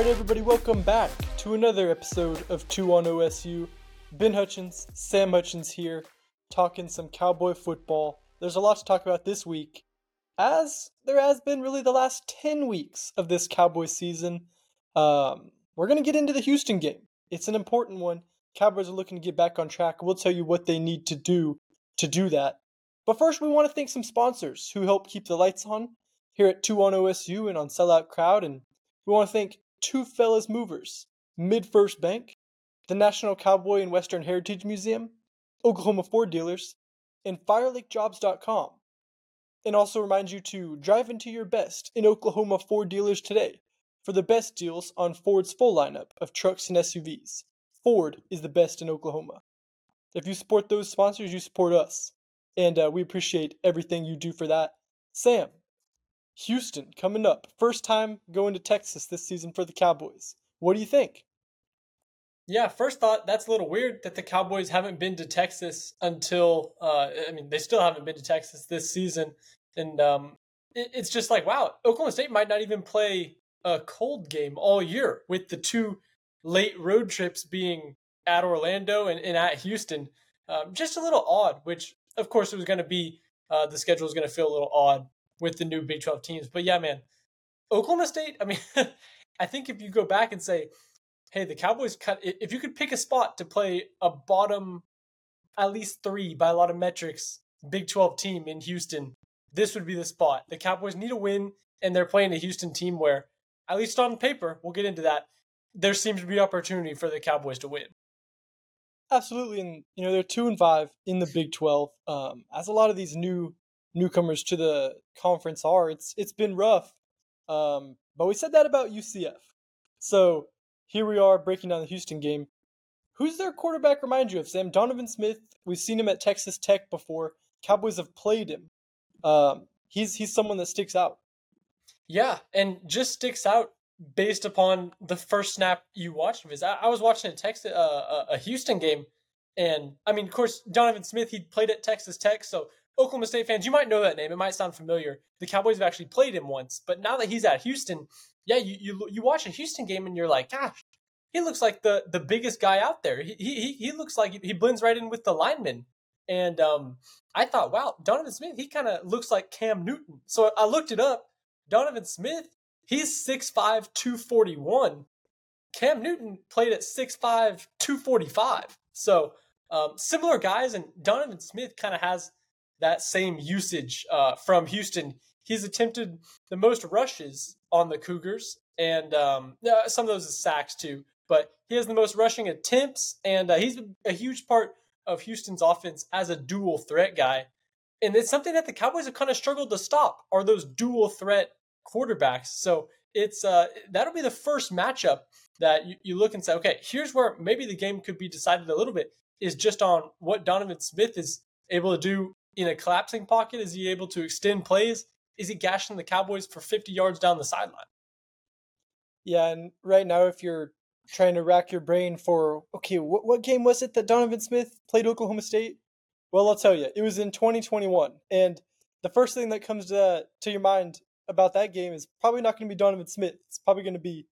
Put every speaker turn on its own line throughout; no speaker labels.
right, everybody, welcome back to another episode of 2 on OSU. Ben Hutchens, Sam Hutchens here, talking some cowboy football. There's a lot to talk about this week, as there has been really the last 10 weeks of this cowboy season. Um, we're going to get into the Houston game. It's an important one. Cowboys are looking to get back on track. We'll tell you what they need to do to do that. But first, we want to thank some sponsors who help keep the lights on here at 2 on OSU and on Sellout Crowd. And we want to thank Two Fellas Movers, Mid First Bank, the National Cowboy and Western Heritage Museum, Oklahoma Ford Dealers, and FireLakeJobs.com. And also remind you to drive into your best in Oklahoma Ford Dealers today for the best deals on Ford's full lineup of trucks and SUVs. Ford is the best in Oklahoma. If you support those sponsors, you support us. And uh, we appreciate everything you do for that. Sam, Houston coming up. First time going to Texas this season for the Cowboys. What do you think?
Yeah, first thought, that's a little weird that the Cowboys haven't been to Texas until, uh, I mean, they still haven't been to Texas this season. And um, it, it's just like, wow, Oklahoma State might not even play a cold game all year with the two late road trips being at Orlando and, and at Houston. Um, just a little odd, which, of course, it was going to be, uh, the schedule is going to feel a little odd with the new Big 12 teams. But yeah, man, Oklahoma State, I mean, I think if you go back and say, hey, the Cowboys cut, if you could pick a spot to play a bottom, at least three by a lot of metrics, Big 12 team in Houston, this would be the spot. The Cowboys need a win, and they're playing a Houston team where, at least on paper, we'll get into that, there seems to be opportunity for the Cowboys to win.
Absolutely, and you know they're two and five in the Big Twelve. Um, as a lot of these new newcomers to the conference are. It's it's been rough, um, but we said that about UCF. So here we are breaking down the Houston game. Who's their quarterback? Remind you of Sam Donovan Smith. We've seen him at Texas Tech before. Cowboys have played him. Um, he's he's someone that sticks out.
Yeah, and just sticks out based upon the first snap you watched of his. I, I was watching a Texas uh, a Houston game, and I mean, of course, Donovan Smith he played at Texas Tech, so Oklahoma State fans, you might know that name. It might sound familiar. The Cowboys have actually played him once, but now that he's at Houston, yeah, you you, you watch a Houston game and you're like, gosh, he looks like the the biggest guy out there. He he he looks like he blends right in with the linemen. And um, I thought, wow, Donovan Smith, he kind of looks like Cam Newton. So I looked it up. Donovan Smith, he's 6'5", 241. Cam Newton played at 6'5", 245. So um, similar guys, and Donovan Smith kind of has that same usage uh, from Houston. He's attempted the most rushes on the Cougars, and um, some of those is sacks too. But he has the most rushing attempts, and uh, he's a huge part of Houston's offense as a dual threat guy. And it's something that the Cowboys have kind of struggled to stop are those dual threat quarterbacks. So it's uh, that'll be the first matchup that you, you look and say, okay, here's where maybe the game could be decided a little bit is just on what Donovan Smith is able to do in a collapsing pocket? Is he able to extend plays? Is he gashing the Cowboys for 50 yards down the sideline?
Yeah, and right now, if you're trying to rack your brain for, okay, what, what game was it that Donovan Smith played Oklahoma State? Well, I'll tell you, it was in 2021. And the first thing that comes to, to your mind about that game is probably not going to be Donovan Smith. It's probably going to be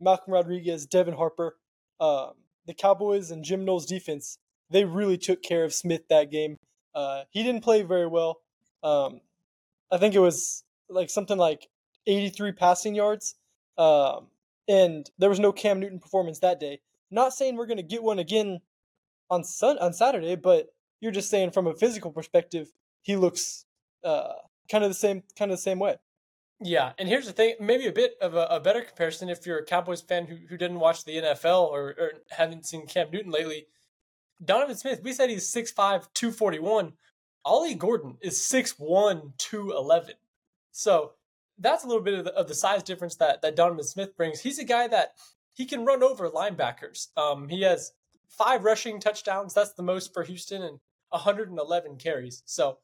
Malcolm Rodriguez, Devin Harper. Um, the Cowboys and Jim Knowles' defense, they really took care of Smith that game. Uh, he didn't play very well. Um, I think it was like something like 83 passing yards. Um, and there was no Cam Newton performance that day. Not saying we're going to get one again on sun on Saturday, but you're just saying from a physical perspective, he looks uh, kind of the same kind of the same way.
Yeah, and here's the thing: maybe a bit of a, a better comparison if you're a Cowboys fan who, who didn't watch the NFL or, or haven't seen Cam Newton lately. Donovan Smith, we said he's 6'5, 241. Ollie Gordon is 6'1, 211. So that's a little bit of the, of the, size difference that, that Donovan Smith brings. He's a guy that he can run over linebackers. Um, he has five rushing touchdowns. That's the most for Houston and 111 carries. So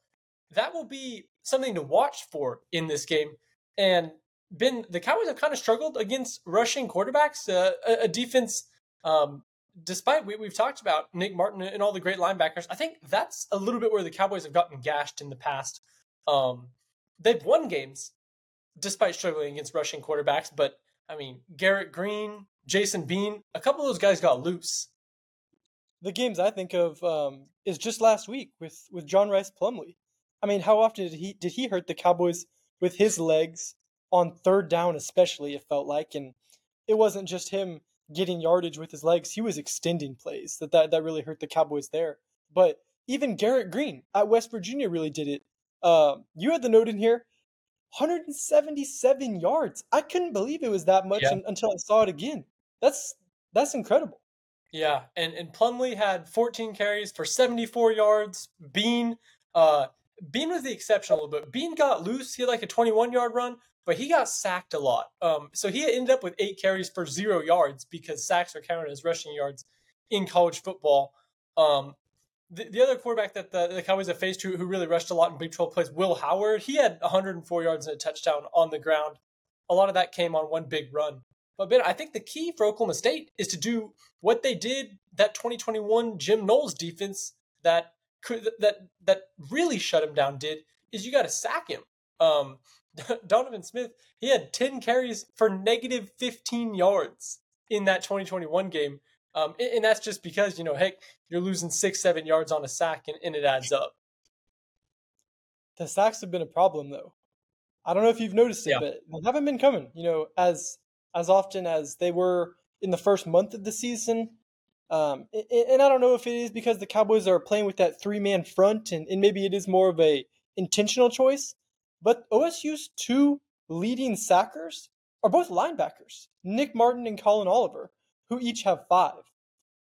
that will be something to watch for in this game. And Ben, the Cowboys have kind of struggled against rushing quarterbacks, uh, a, a, defense um, despite we, we've talked about Nick Martin and all the great linebackers, I think that's a little bit where the Cowboys have gotten gashed in the past. Um, they've won games despite struggling against rushing quarterbacks, but I mean, Garrett Greene, Jason Bean, a couple of those guys got loose.
The games I think of um, is just last week with with John Rhys Plumlee. I mean, how often did he did he hurt the Cowboys with his legs on third down, especially? It felt like, and it wasn't just him getting yardage with his legs; he was extending plays. That that that really hurt the Cowboys there. But even Garrett Greene at West Virginia really did it. Uh, you had the note in here 177 yards. I couldn't believe it was that much yeah. until I saw it again. That's that's incredible.
Yeah, and and Plumlee had 14 carries for 74 yards. Bean, uh, Bean was the exception a little bit. Bean got loose. He had like a 21 yard run, but he got sacked a lot. Um, so he ended up with eight carries for zero yards because sacks are counted as rushing yards in college football. Um, the, the other quarterback that the, the Cowboys have faced who, who really rushed a lot in Big 12 plays, Will Howard, he had 104 yards and a touchdown on the ground. A lot of that came on one big run. But Ben, I think the key for Oklahoma State is to do what they did that 2021 Jim Knowles defense that that that really shut him down did is you got to sack him. Um, Donovan Smith he had 10 carries for negative 15 yards in that 2021 game. Um, and that's just because, you know, heck, you're losing six, seven yards on a sack and, and it adds up.
The sacks have been a problem, though. I don't know if you've noticed it, yeah. but they haven't been coming, you know, as as often as they were in the first month of the season. Um, and I don't know if it is because the Cowboys are playing with that three man front, and, and maybe it is more of a intentional choice. But OSU's two leading sackers are both linebackers, Nick Martin and Collin Oliver who each have five.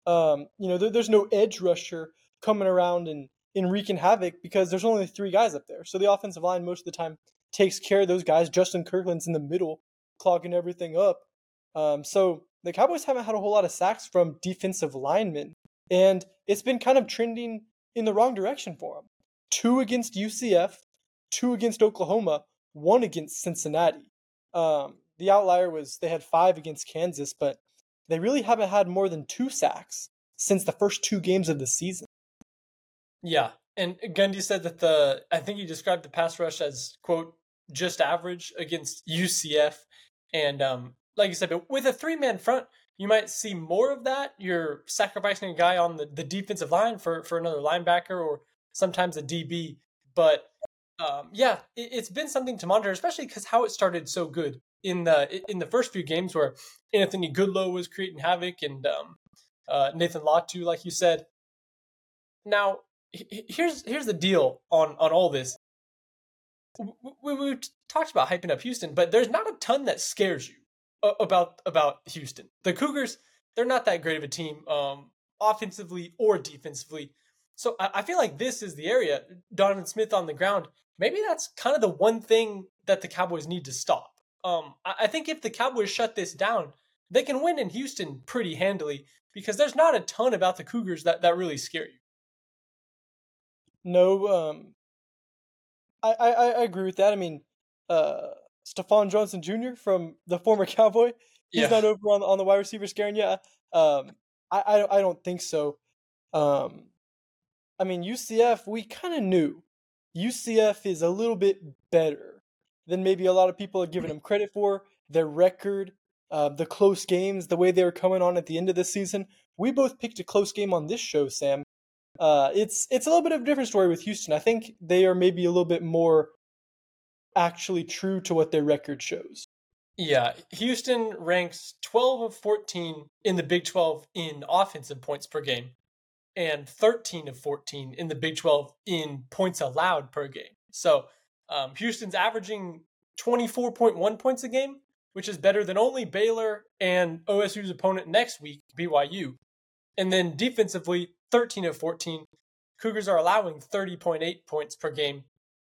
Um, you know, there, there's no edge rusher coming around and, and wreaking havoc because there's only three guys up there. So the offensive line most of the time takes care of those guys. Justin Kirkland's in the middle, clogging everything up. Um, so the Cowboys haven't had a whole lot of sacks from defensive linemen, and it's been kind of trending in the wrong direction for them. Two against UCF, two against Oklahoma, one against Cincinnati. Um, the outlier was they had five against Kansas, but they really haven't had more than two sacks since the first two games of the season.
Yeah. And Gundy said that the, I think he described the pass rush as, quote, just average against UCF. And um, like you said, but with a three man front, you might see more of that. You're sacrificing a guy on the, the defensive line for, for another linebacker or sometimes a DB. But um, yeah, it, has been something to monitor, especially because how it started so good in the in the first few games where Anthony Goodlow was creating havoc and um, uh, Nathan Latu, like you said. Now, here's here's the deal on on all this. We, we talked about hyping up Houston, but there's not a ton that scares you about about Houston. The Cougars, they're not that great of a team, um, offensively or defensively. So I, I feel like this is the area. Donovan Smith on the ground. Maybe that's kind of the one thing that the Cowboys need to stop. Um, I think if the Cowboys shut this down, they can win in Houston pretty handily because there's not a ton about the Cougars that, that really scare you.
No, um, I, I, I agree with that. I mean, uh, Stephon Johnson Jr. from the former Cowboy, he's yeah. not over on, on the wide receiver scaring you. Um, I, I, I don't think so. Um, I mean, UCF, we kind of knew UCF is a little bit better than maybe a lot of people are giving them credit for. Their record, uh, the close games, the way they were coming on at the end of the season. We both picked a close game on this show, Sam. Uh, it's it's a little bit of a different story with Houston. I think they are maybe a little bit more actually true to what their record shows.
Yeah, Houston ranks 12 of 14 in the Big 12 in offensive points per game and 13 of 14 in the Big 12 in points allowed per game. So um, Houston's averaging 24.1 points a game, which is better than only Baylor and OSU's opponent next week, BYU. And then defensively, 13 of 14. Cougars are allowing 30.8 points per game,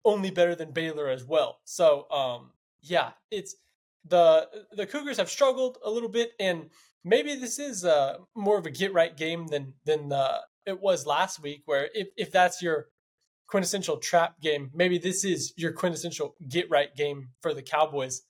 only better than Baylor as well. So, um, yeah, it's the the Cougars have struggled a little bit, and maybe this is uh, more of a get right game than than uh, it was last week. Where if if that's your quintessential trap game. Maybe this is your quintessential get right game for the Cowboys.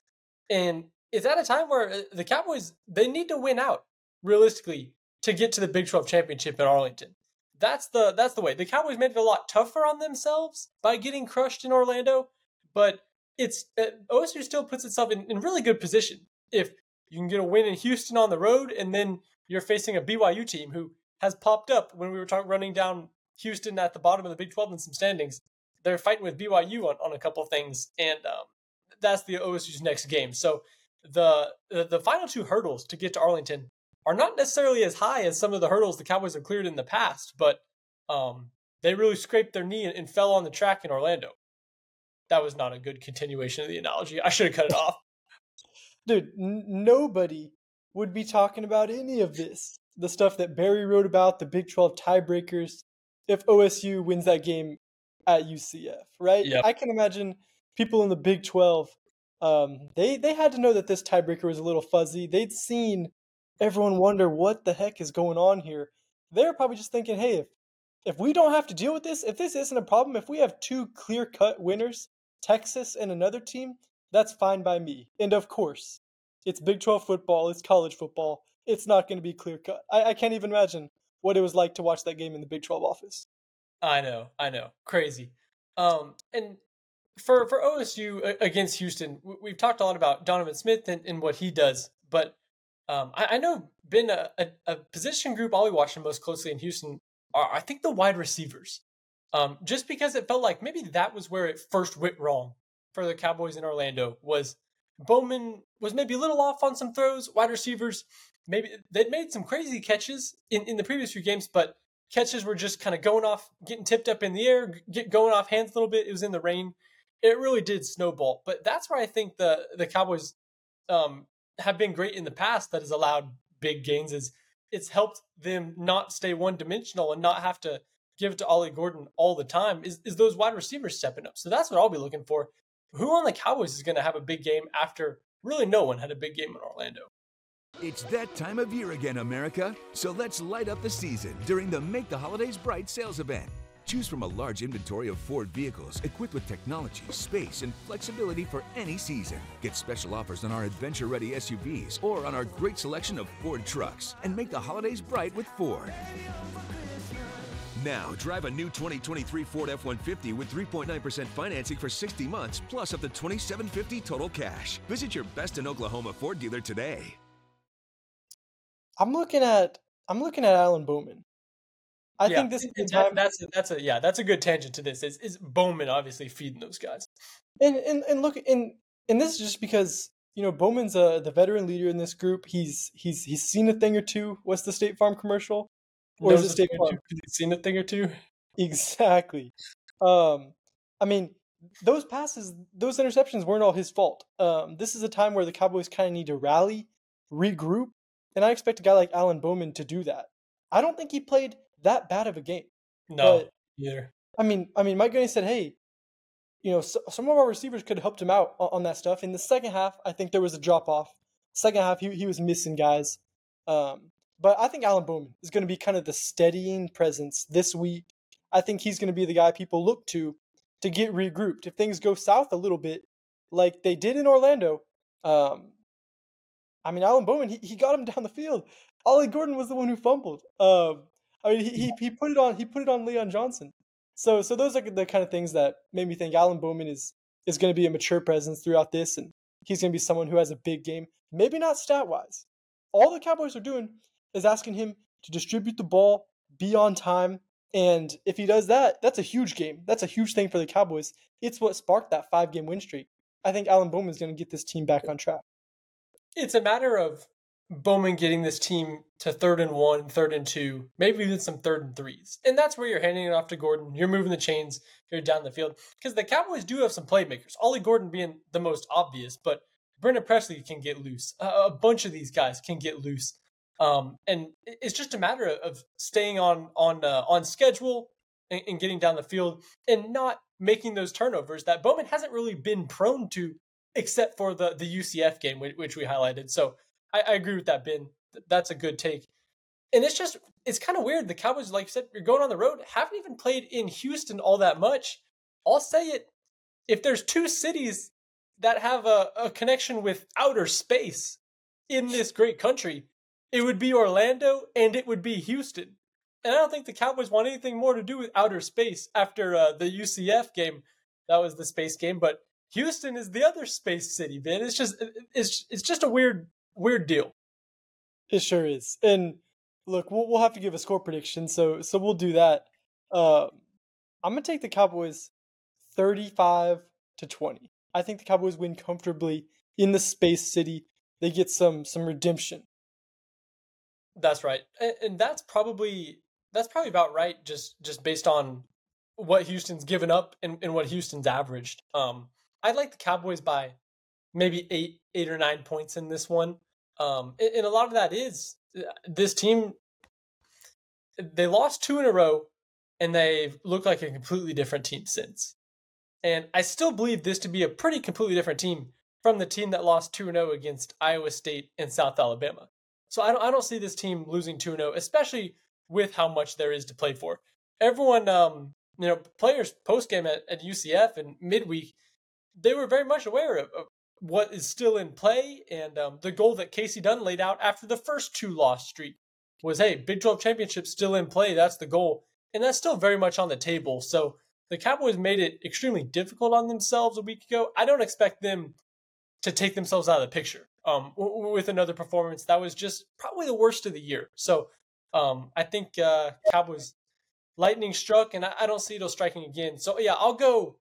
And it's at a time where uh, the Cowboys they need to win out realistically to get to the Big 12 championship in Arlington. That's the that's the way. The Cowboys made it a lot tougher on themselves by getting crushed in Orlando, but it's uh, OSU still puts itself in, in really good position. If You can get a win in Houston on the road, and then you're facing a BYU team who has popped up when we were talking running down Houston at the bottom of the Big 12 in some standings. They're fighting with BYU on, on a couple things, and um, that's the OSU's next game. So the, the the final two hurdles to get to Arlington are not necessarily as high as some of the hurdles the Cowboys have cleared in the past, but um, they really scraped their knee and, and fell on the track in Orlando. That was not a good continuation of the analogy. I should have cut it off.
Dude, n- nobody would be talking about any of this. The stuff that Barry wrote about, the Big 12 tiebreakers, if OSU wins that game at UCF, right?
Yep.
I can imagine people in the Big 12, um, they, they had to know that this tiebreaker was a little fuzzy. They'd seen everyone wonder what the heck is going on here. They're probably just thinking, hey, if, if we don't have to deal with this, if this isn't a problem, if we have two clear cut winners, Texas and another team, that's fine by me. And of course, it's Big 12 football, it's college football. It's not going to be clear cut. I, I can't even imagine what it was like to watch that game in the Big 12 office.
I know, I know, crazy. Um, and for for OSU against Houston, we've talked a lot about Donovan Smith and, and what he does, but um, I, I, know been a, a, a, position group I'll be watching most closely in Houston are I think the wide receivers, um, just because it felt like maybe that was where it first went wrong for the Cowboys in Orlando was Bowman was maybe a little off on some throws, wide receivers maybe they'd made some crazy catches in, in the previous few games, but catches were just kind of going off, getting tipped up in the air, get going off hands a little bit. It was in the rain. It really did snowball. But that's where I think the the Cowboys um, have been great in the past. That has allowed big gains. Is it's helped them not stay one dimensional and not have to give it to Ollie Gordon all the time. Is is those wide receivers stepping up? So that's what I'll be looking for. Who on the Cowboys is going to have a big game after really no one had a big game in Orlando?
It's that time of year again, America. So let's light up the season during the Make the Holidays Bright sales event. Choose from a large inventory of Ford vehicles equipped with technology, space, and flexibility for any season. Get special offers on our adventure ready SUVs or on our great selection of Ford trucks and make the holidays bright with Ford. Now, drive a new 2023 Ford F 150 with 3.9% financing for 60 months plus up to 2750 total cash. Visit your best in Oklahoma Ford dealer today.
I'm looking at I'm looking at Alan Bowman. I
yeah,
think this is the time.
That's a, that's a yeah, that's a good tangent to this. Is is Bowman obviously feeding those guys?
And and and look, and and this is just because you know Bowman's uh, the veteran leader in this group. He's he's he's seen a thing or two. What's the State Farm commercial?
Or is it State Farm? He's seen a thing or two.
Exactly. Um, I mean, those passes, those interceptions weren't all his fault. Um, this is a time where the Cowboys kind of need to rally, regroup, and I expect a guy like Alan Bowman to do that. I don't think he played that bad of a game.
No, but, either.
I mean, I mean, Mike Gundy said, "Hey, you know, so, some of our receivers could have helped him out on, on, that stuff." In the second half, I think there was a drop off. Second half, he he was missing guys. Um, but I think Alan Bowman is going to be kind of the steadying presence this week. I think he's going to be the guy people look to to get regrouped if things go south a little bit, like they did in Orlando. Um, I mean, Alan Bowman, he, he got him down the field. Ollie Gordon was the one who fumbled. Um, I mean, he, he, he put it on he put it on Leon Johnson. So so those are the kind of things that made me think Alan Bowman is is going to be a mature presence throughout this, and he's going to be someone who has a big game. Maybe not stat wise. All the Cowboys are doing is asking him to distribute the ball, be on time, and if he does that, that's a huge game. That's a huge thing for the Cowboys. It's what sparked that five game win streak. I think Alan Bowman is going to get this team back on track.
It's a matter of Bowman getting this team to third and one, third and two, maybe even some third and threes. And that's where you're handing it off to Gordon. You're moving the chains, you're down the field. Because the Cowboys do have some playmakers. Ollie Gordon being the most obvious, but Brennan Presley can get loose. a bunch of these guys can get loose. Um, and it's just a matter of staying on on uh, on schedule and, and, getting down the field and not making those turnovers that Bowman hasn't really been prone to, except for the the UCF game, which, we highlighted. So I, I agree with that, Ben. That's a good take. And it's just it's kind of weird. The Cowboys, like you said, you're going on the road, haven't even played in Houston all that much. I'll say it. If there's two cities that have a, a connection with outer space in this great country, it would be Orlando and it would be Houston. And I don't think the Cowboys want anything more to do with outer space after uh, the UCF game. That was the space game, but Houston is the other space city, Ben. It's just it's it's just a weird weird deal.
It sure is. And look, we'll we'll have to give a score prediction, so so we'll do that. Uh, I'm gonna take the Cowboys, thirty-five to twenty. I think the Cowboys win comfortably in the Space City. They get some some redemption.
That's right, and, and that's probably that's probably about right. Just just based on what Houston's given up and, and what Houston's averaged. Um, I'd like the Cowboys by maybe eight eight or nine points in this one. Um, and, and a lot of that is uh, this team. They lost two in a row, and they've looked like a completely different team since. And I still believe this to be a pretty completely different team from the team that lost 2 0 against Iowa State and South Alabama. So I don't, I don't see this team losing 2 0, especially with how much there is to play for. Everyone, um, you know, players post game at, at UCF and midweek, they were very much aware of, of what is still in play and um, the goal that Casey Dunn laid out after the first two loss streak was hey, Big 12 championship still in play. That's the goal. And that's still very much on the table. So the Cowboys made it extremely difficult on themselves a week ago. I don't expect them to take themselves out of the picture um, with another performance that was just probably the worst of the year. So um, I think uh, Cowboys lightning struck, and I, I don't see it striking again. So yeah, I'll go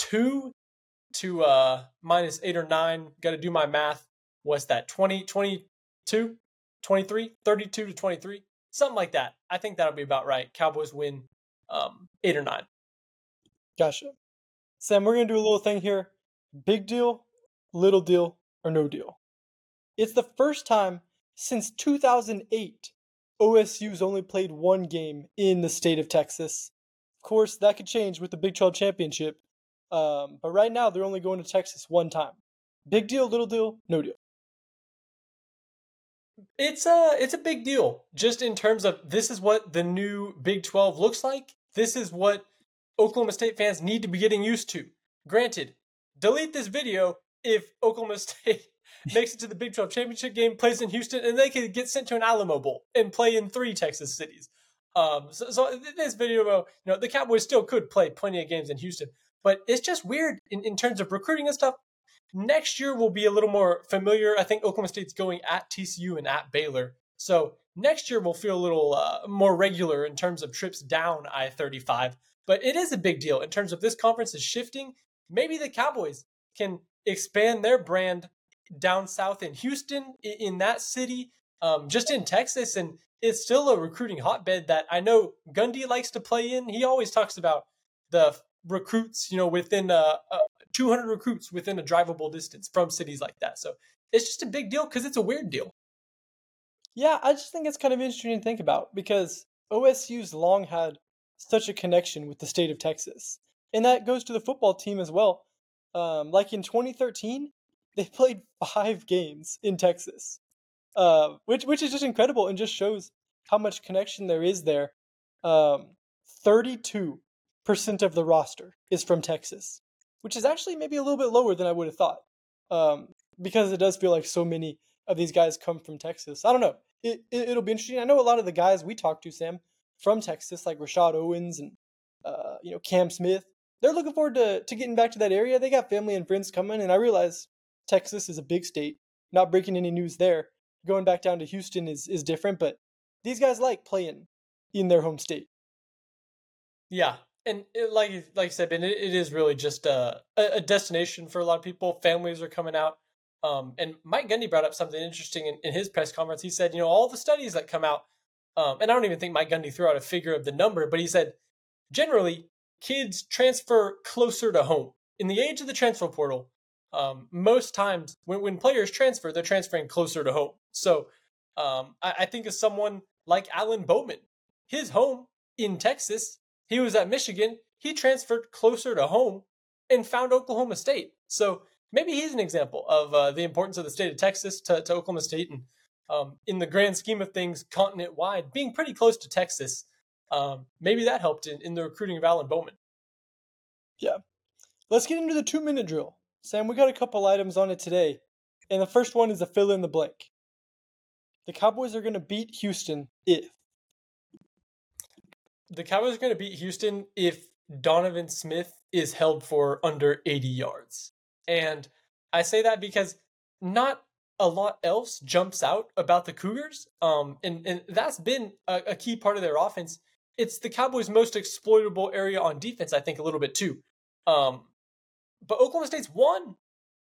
32 to uh, minus eight or nine. Got to do my math. What's that? 20, 22, 23, 32 to 23, something like that. I think that'll be about right. Cowboys win um, eight or nine.
Gotcha. Sam, we're going to do a little thing here. Big deal, little deal, or no deal. It's the first time since 2008 OSU's only played one game in the state of Texas. Of course, that could change with the Big 12 championship, um, but right now they're only going to Texas one time. Big deal, little deal, no deal.
It's a it's a big deal just in terms of this is what the new Big 12 looks like. This is what Oklahoma State fans need to be getting used to. Granted, delete this video if Oklahoma State makes it to the Big 12 championship game, plays in Houston, and they could get sent to an Alamo Bowl and play in three Texas cities. Um, so, so this video, you know, the Cowboys still could play plenty of games in Houston, but it's just weird in, in terms of recruiting and stuff. Next year will be a little more familiar. I think Oklahoma State's going at TCU and at Baylor. So next year will feel a little uh, more regular in terms of trips down I 35. But it is a big deal in terms of this conference is shifting. Maybe the Cowboys can expand their brand down south in Houston, in that city, um, just in Texas. And it's still a recruiting hotbed that I know Gundy likes to play in. He always talks about the recruits, you know, within uh, uh 200 recruits within a drivable distance from cities like that. So it's just a big deal because it's a weird deal.
Yeah, I just think it's kind of interesting to think about because OSU's long had such a connection with the state of Texas. And that goes to the football team as well. Um, like in 2013, they played five games in Texas, uh, which which is just incredible and just shows how much connection there is there. Um, 32% of the roster is from Texas, which is actually maybe a little bit lower than I would have thought. Um, because it does feel like so many of these guys come from Texas. I don't know. It, it will be interesting. I know a lot of the guys we talked to, Sam, from Texas, like Rashod Owens and uh, you know Cam Smith. They're looking forward to to getting back to that area. They got family and friends coming, and I realize Texas is a big state. Not breaking any news there. Going back down to Houston is is different, but these guys like playing in their home state.
Yeah, and it, like like I said, it, it is really just a a destination for a lot of people. Families are coming out. Um, and Mike Gundy brought up something interesting in, in his press conference. He said, you know, all the studies that come out, um, and I don't even think Mike Gundy threw out a figure of the number, but he said, generally, kids transfer closer to home. In the age of the transfer portal, um, most times when, when players transfer, they're transferring closer to home. So um, I, I think of someone like Alan Bowman, his home in Texas, he was at Michigan, he transferred closer to home and found Oklahoma State. So maybe he's an example of uh, the importance of the state of Texas to, to Oklahoma State, and um, in the grand scheme of things, continent wide, being pretty close to Texas, um, maybe that helped in, in the recruiting of Alan Bowman.
Yeah, let's get into the two minute drill. Sam, we got a couple items on it today, and the first one is a fill in the blank. The Cowboys are going to beat Houston if
the Cowboys are going to beat Houston if Donovan Smith is held for under 80 yards. And I say that because not a lot else jumps out about the Cougars. Um, and, and that's been a, a key part of their offense. It's the Cowboys' most exploitable area on defense, I think, a little bit too. Um, but Oklahoma State's won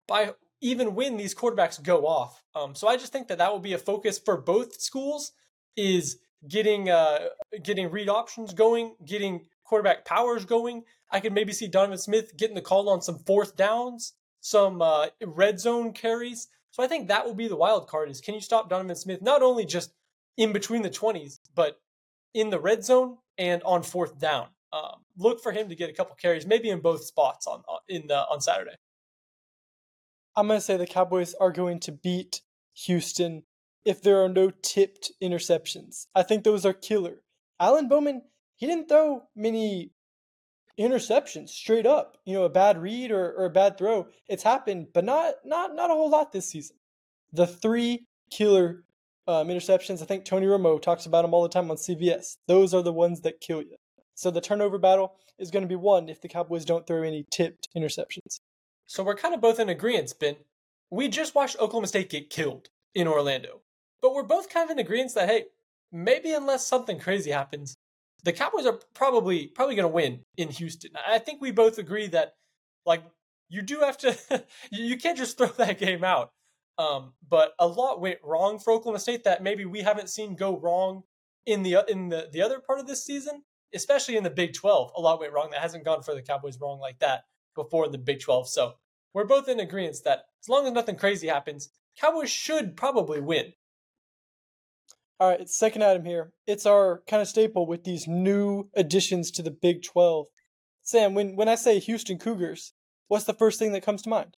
by even when these quarterbacks go off. Um, so I just think that that will be a focus for both schools is getting uh, getting read options going, getting quarterback powers going. I could maybe see Donovan Smith getting the call on some fourth downs, some uh, red zone carries. So I think that will be the wild card: is can you stop Donovan Smith not only just in between the twenties, but in the red zone and on fourth down. Um, look for him to get a couple carries, maybe in both spots on in the, on Saturday.
I'm to say the Cowboys are going to beat Houston if there are no tipped interceptions. I think those are killer. Alan Bowman, he didn't throw many interceptions straight up. You know, a bad read or, or a bad throw. It's happened, but not not not a whole lot this season. The three killer um, interceptions, I think Tony Romo talks about them all the time on CBS. Those are the ones that kill you. So the turnover battle is going to be won if the Cowboys don't throw any tipped interceptions.
So we're kind of both in agreement, Ben. We just watched Oklahoma State get killed in Orlando. But we're both kind of in agreement that, hey, maybe unless something crazy happens, the Cowboys are probably probably going to win in Houston. I think we both agree that, like, you do have to, you can't just throw that game out. Um, but a lot went wrong for Oklahoma State that maybe we haven't seen go wrong in the in the the other part of this season, especially in the Big 12. A lot went wrong that hasn't gone for the Cowboys wrong like that before in the Big 12. So we're both in agreement that as long as nothing crazy happens, Cowboys should probably win.
All right, it's second item here. It's our kind of staple with these new additions to the Big 12. Sam, when, when I say Houston Cougars, what's the first thing that comes to mind?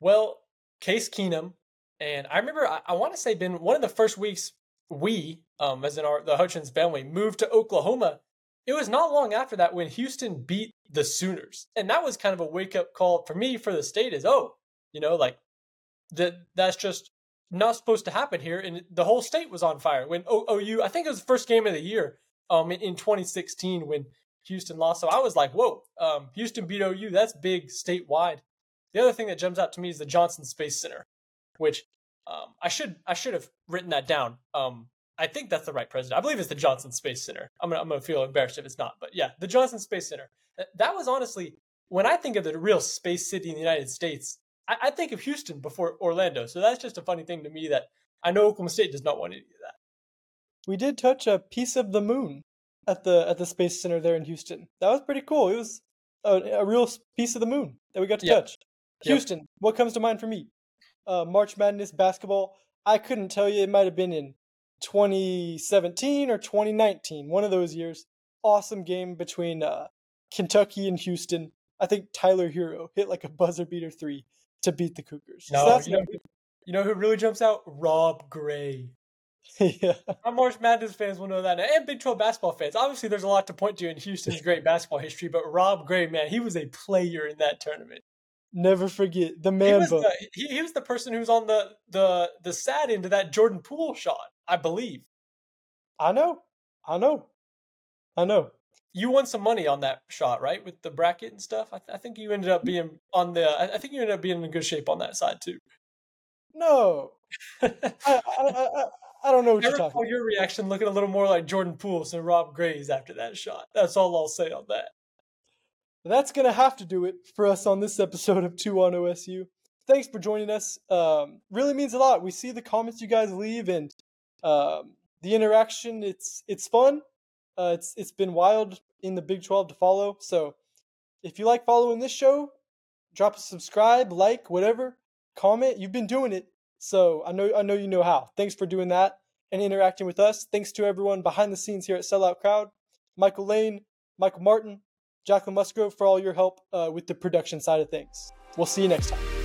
Well, Case Keenum, and I remember I, I want to say been one of the first weeks we, um, as in our the Hutchens family, moved to Oklahoma. It was not long after that when Houston beat the Sooners. And that was kind of a wake up call for me for the state is, oh, you know, like that that's just not supposed to happen here. And the whole state was on fire when OU, I think it was the first game of the year um, in, in 2016 when Houston lost. So I was like, whoa, um, Houston beat OU. That's big statewide. The other thing that jumps out to me is the Johnson Space Center, which um, I should I should have written that down. Um, I think that's the right president. I believe it's the Johnson Space Center. I'm gonna, I'm gonna feel embarrassed if it's not, but yeah, the Johnson Space Center. That was honestly when I think of the real space city in the United States. I, I think of Houston before Orlando. So that's just a funny thing to me that I know Oklahoma State does not want any of that.
We did touch a piece of the moon at the at the Space Center there in Houston. That was pretty cool. It was a, a real piece of the moon that we got to yep. touch. Houston, yep. what comes to mind for me? Uh, March Madness basketball. I couldn't tell you. It might have been in 2017 or 2019, one of those years. Awesome game between uh, Kentucky and Houston. I think Tyler Herro hit like a buzzer beater three to beat the Cougars.
No, so you, know, you know who really jumps out? Rob Gray.
yeah.
Our March Madness fans will know that. And Big 12 basketball fans. Obviously, there's a lot to point to in Houston's great basketball history, but Rob Gray, man, he was a player in that tournament.
Never forget the man. He
was the, he, he was the person who was on the the the sad end of that Jordan Poole shot. I believe.
I know. I know. I know.
You won some money on that shot, right? With the bracket and stuff. I, th- I think you ended up being on the. I, think you ended up being in good shape on that side too.
No, I, I, I, don't know what I you're talking.
Your reaction looking a little more like Jordan Poole than Rob Grays after that shot. That's all I'll say on that.
That's gonna have to do it for us on this episode of Two on OSU. Thanks for joining us. Um, really means a lot. We see the comments you guys leave and um, the interaction it's it's fun. Uh, it's it's been wild in the Big 12 to follow. So if you like following this show, drop a subscribe, like, whatever, comment. You've been doing it, so I know I know you know how. Thanks for doing that and interacting with us. Thanks to everyone behind the scenes here at Sellout Crowd, Michael Lane, Michael Martin, Jacquelyn Musgrove for all your help uh, with the production side of things. We'll see you next time.